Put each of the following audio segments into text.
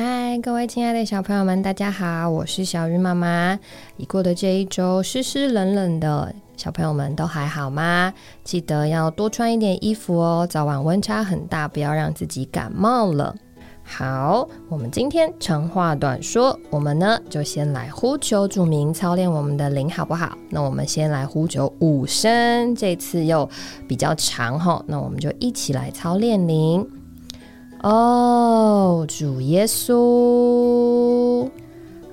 嗨，各位亲爱的小朋友们，大家好，我是小鱼妈妈。已过的这一周湿湿冷冷的，小朋友们都还好吗？记得要多穿一点衣服哦，早晚温差很大，不要让自己感冒了。好，我们今天长话短说，我们呢就先来呼求主名，操练我们的灵，好不好？那我们先来呼求五声，这次又比较长哈，那我们就一起来操练灵。哦，主耶稣，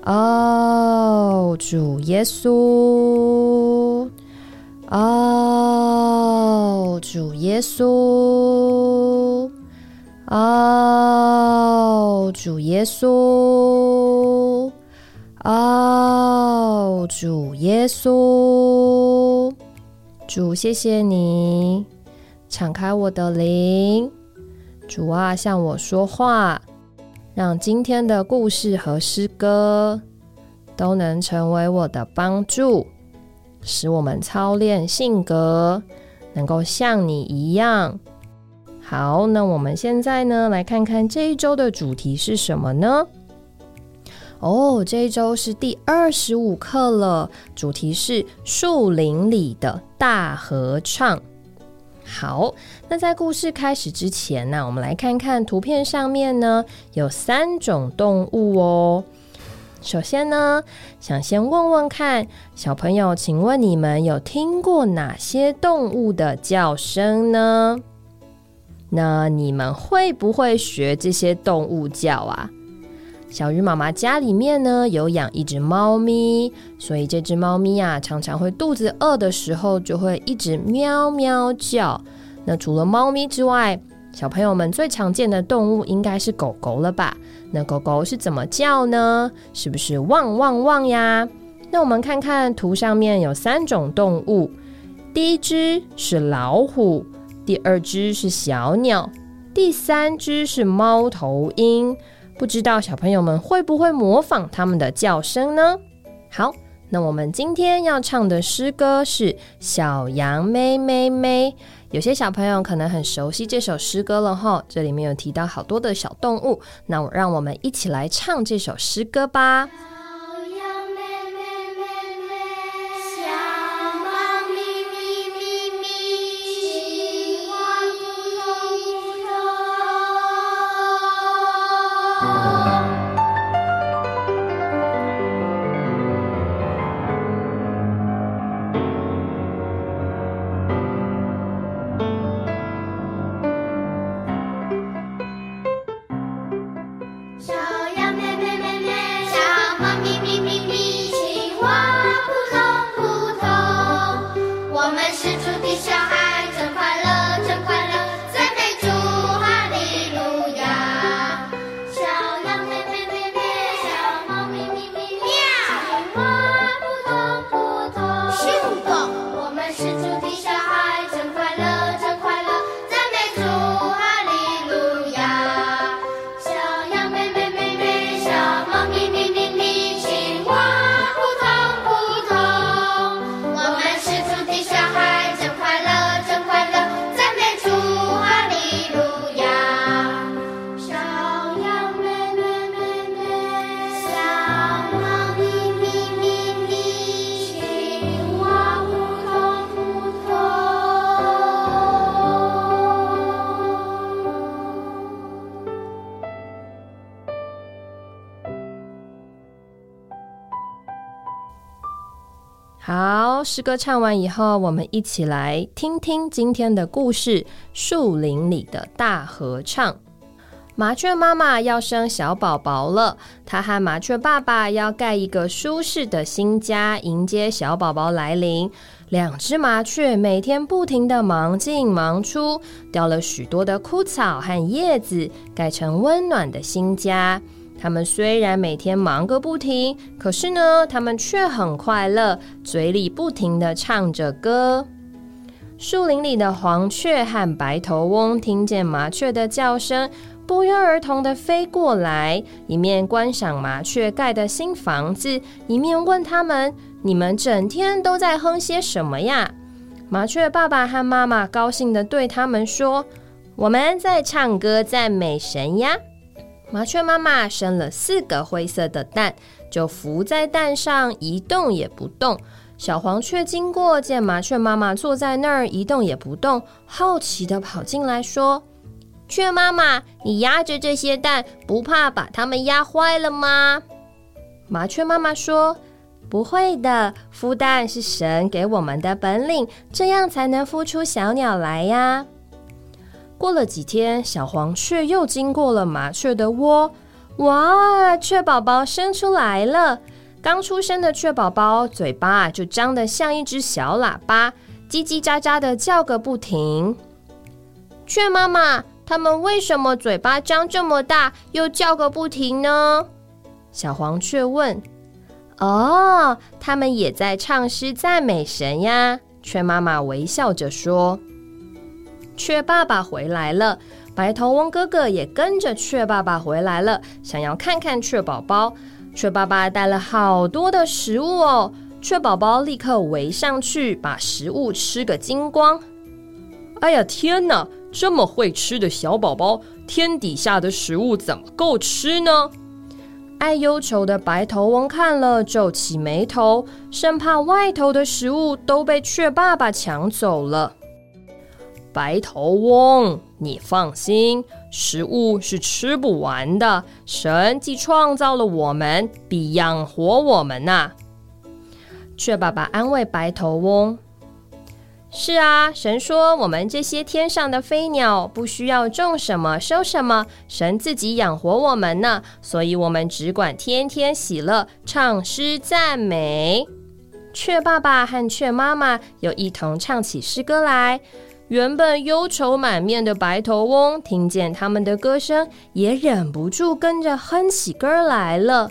哦，主耶稣，哦，主耶稣。哦，主耶稣，哦，主耶稣，主，谢谢你敞开我的灵，主啊，向我说话，让今天的故事和诗歌都能成为我的帮助，使我们操练性格，能够像你一样。好，那我们现在呢，来看看这一周的主题是什么呢？哦，这一周是第二十五课了，主题是树林里的大合唱。好，那在故事开始之前呢，我们来看看图片上面呢有三种动物哦。首先呢，想先问问看小朋友，请问你们有听过哪些动物的叫声呢？那你们会不会学这些动物叫啊？小鱼妈妈家里面呢有养一只猫咪，所以这只猫咪啊常常会肚子饿的时候就会一直喵喵叫。那除了猫咪之外，小朋友们最常见的动物应该是狗狗了吧？那狗狗是怎么叫呢？是不是汪汪汪呀？那我们看看图上面有三种动物，第一只是老虎。第二只是小鸟，第三只是猫头鹰。不知道小朋友们会不会模仿它们的叫声呢？好，那我们今天要唱的诗歌是《小羊咩咩咩》。有些小朋友可能很熟悉这首诗歌了哈，这里面有提到好多的小动物。那我让我们一起来唱这首诗歌吧。好，诗歌唱完以后，我们一起来听听今天的故事——树林里的大合唱。麻雀妈妈要生小宝宝了，她和麻雀爸爸要盖一个舒适的新家，迎接小宝宝来临。两只麻雀每天不停的忙进忙出，掉了许多的枯草和叶子，盖成温暖的新家。他们虽然每天忙个不停，可是呢，他们却很快乐，嘴里不停的唱着歌。树林里的黄雀和白头翁听见麻雀的叫声，不约而同的飞过来，一面观赏麻雀盖的新房子，一面问他们：“你们整天都在哼些什么呀？”麻雀爸爸和妈妈高兴的对他们说：“我们在唱歌赞美神呀。”麻雀妈妈生了四个灰色的蛋，就伏在蛋上一动也不动。小黄雀经过，见麻雀妈妈坐在那儿一动也不动，好奇的跑进来说：“雀妈妈，你压着这些蛋，不怕把它们压坏了吗？”麻雀妈妈说：“不会的，孵蛋是神给我们的本领，这样才能孵出小鸟来呀。”过了几天，小黄雀又经过了麻雀的窝，哇，雀宝宝生出来了！刚出生的雀宝宝嘴巴就张得像一只小喇叭，叽叽喳喳的叫个不停。雀妈妈，它们为什么嘴巴张这么大，又叫个不停呢？小黄雀问。哦，它们也在唱诗赞美神呀。雀妈妈微笑着说。雀爸爸回来了，白头翁哥哥也跟着雀爸爸回来了，想要看看雀宝宝。雀爸爸带了好多的食物哦，雀宝宝立刻围上去，把食物吃个精光。哎呀，天哪！这么会吃的小宝宝，天底下的食物怎么够吃呢？爱忧愁的白头翁看了，皱起眉头，生怕外头的食物都被雀爸爸抢走了。白头翁，你放心，食物是吃不完的。神既创造了我们，必养活我们呐。雀爸爸安慰白头翁：“是啊，神说我们这些天上的飞鸟不需要种什么收什么，神自己养活我们呢。所以，我们只管天天喜乐，唱诗赞美。”雀爸爸和雀妈妈又一同唱起诗歌来。原本忧愁满面的白头翁，听见他们的歌声，也忍不住跟着哼起歌来了。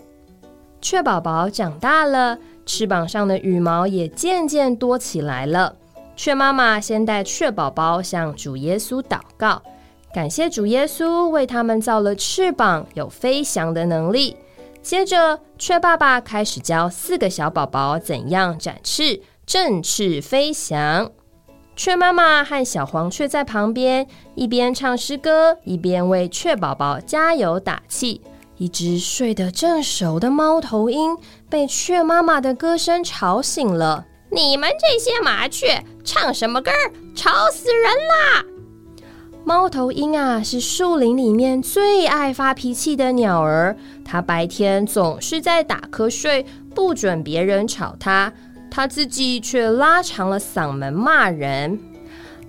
雀宝宝长大了，翅膀上的羽毛也渐渐多起来了。雀妈妈先带雀宝宝向主耶稣祷告，感谢主耶稣为他们造了翅膀，有飞翔的能力。接着，雀爸爸开始教四个小宝宝怎样展翅，振翅飞翔。雀妈妈和小黄雀在旁边一边唱诗歌，一边为雀宝宝加油打气。一只睡得正熟的猫头鹰被雀妈妈的歌声吵醒了。你们这些麻雀唱什么歌儿？吵死人啦！猫头鹰啊，是树林里面最爱发脾气的鸟儿。它白天总是在打瞌睡，不准别人吵它。他自己却拉长了嗓门骂人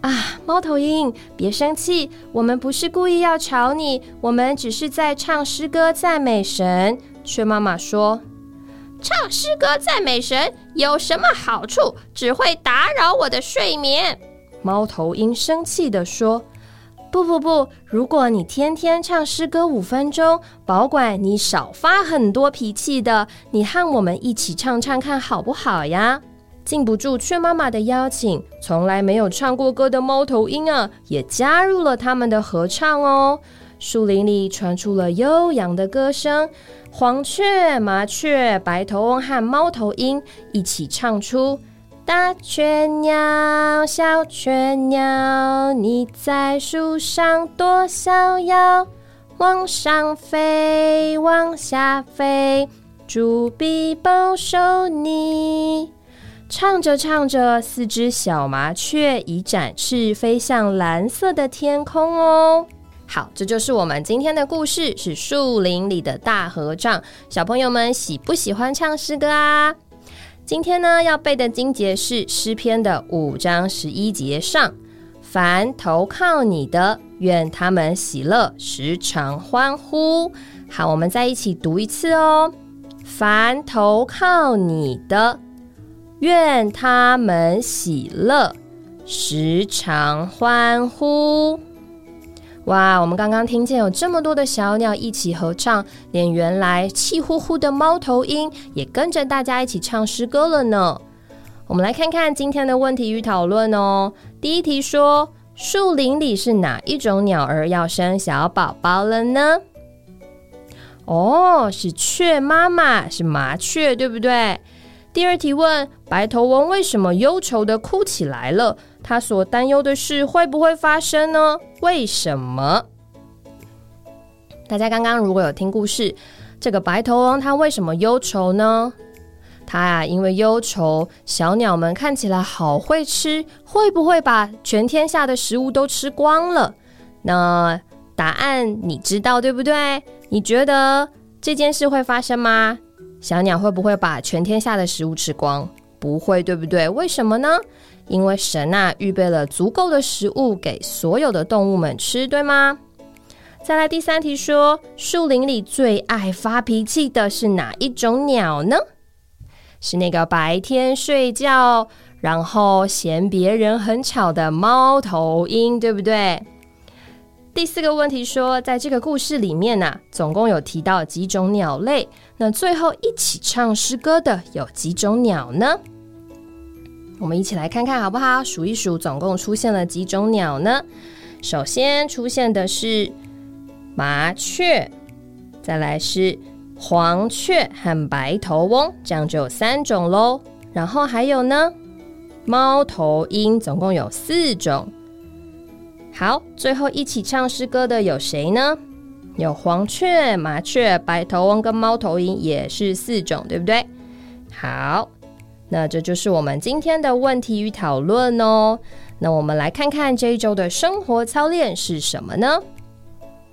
啊！猫头鹰，别生气，我们不是故意要吵你，我们只是在唱诗歌赞美神。雀妈妈说：“唱诗歌赞美神有什么好处？只会打扰我的睡眠。”猫头鹰生气地说。不不不！如果你天天唱诗歌五分钟，保管你少发很多脾气的。你和我们一起唱唱看好不好呀？禁不住雀妈妈的邀请，从来没有唱过歌的猫头鹰啊，也加入了他们的合唱哦。树林里传出了悠扬的歌声，黄雀、麻雀、白头翁和猫头鹰一起唱出。大雀鸟，小雀鸟，你在树上多逍遥，往上飞，往下飞，主必保守你。唱着唱着，四只小麻雀已展翅飞向蓝色的天空哦。好，这就是我们今天的故事，是树林里的大合唱。小朋友们喜不喜欢唱诗歌啊？今天呢，要背的经节是诗篇的五章十一节上，凡投靠你的，愿他们喜乐，时常欢呼。好，我们再一起读一次哦。凡投靠你的，愿他们喜乐，时常欢呼。哇，我们刚刚听见有这么多的小鸟一起合唱，连原来气呼呼的猫头鹰也跟着大家一起唱诗歌了呢。我们来看看今天的问题与讨论哦。第一题说，树林里是哪一种鸟儿要生小宝宝了呢？哦，是雀妈妈，是麻雀，对不对？第二题问，白头翁为什么忧愁的哭起来了？他所担忧的事会不会发生呢？为什么？大家刚刚如果有听故事，这个白头翁他为什么忧愁呢？他啊，因为忧愁，小鸟们看起来好会吃，会不会把全天下的食物都吃光了？那答案你知道对不对？你觉得这件事会发生吗？小鸟会不会把全天下的食物吃光？不会，对不对？为什么呢？因为神啊，预备了足够的食物给所有的动物们吃，对吗？再来第三题，说树林里最爱发脾气的是哪一种鸟呢？是那个白天睡觉，然后嫌别人很吵的猫头鹰，对不对？第四个问题说，在这个故事里面呢，总共有提到几种鸟类？那最后一起唱诗歌的有几种鸟呢？我们一起来看看好不好？数一数，总共出现了几种鸟呢？首先出现的是麻雀，再来是。黄雀和白头翁，这样就有三种喽。然后还有呢，猫头鹰，总共有四种。好，最后一起唱诗歌的有谁呢？有黄雀、麻雀、白头翁跟猫头鹰，也是四种，对不对？好，那这就是我们今天的问题与讨论哦。那我们来看看这一周的生活操练是什么呢？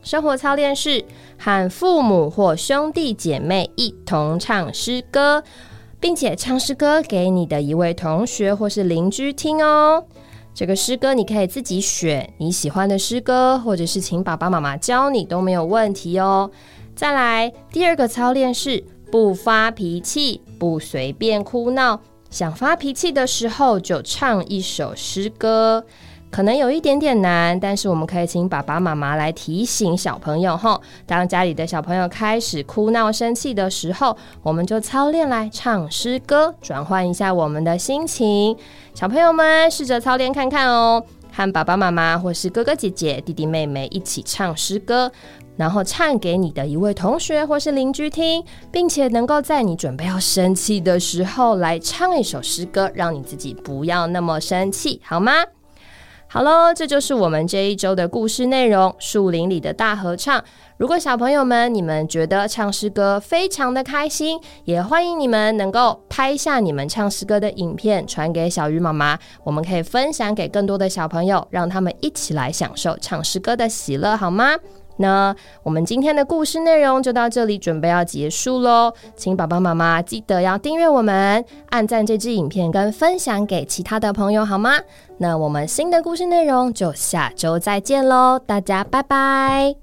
生活操练是和父母或兄弟姐妹一同唱诗歌，并且唱诗歌给你的一位同学或是邻居听哦。这个诗歌你可以自己选你喜欢的诗歌，或者是请爸爸妈妈教你都没有问题哦。再来，第二个操练是不发脾气，不随便哭闹，想发脾气的时候就唱一首诗歌。可能有一点点难，但是我们可以请爸爸妈妈来提醒小朋友哈。当家里的小朋友开始哭闹、生气的时候，我们就操练来唱诗歌，转换一下我们的心情。小朋友们试着操练看看哦，和爸爸妈妈或是哥哥姐姐、弟弟妹妹一起唱诗歌，然后唱给你的一位同学或是邻居听，并且能够在你准备要生气的时候来唱一首诗歌，让你自己不要那么生气，好吗？好喽，这就是我们这一周的故事内容——树林里的大合唱。如果小朋友们你们觉得唱诗歌非常的开心，也欢迎你们能够拍下你们唱诗歌的影片，传给小鱼妈妈，我们可以分享给更多的小朋友，让他们一起来享受唱诗歌的喜乐，好吗？那我们今天的故事内容就到这里，准备要结束喽。请爸爸妈妈记得要订阅我们，按赞这支影片，跟分享给其他的朋友，好吗？那我们新的故事内容就下周再见喽，大家拜拜。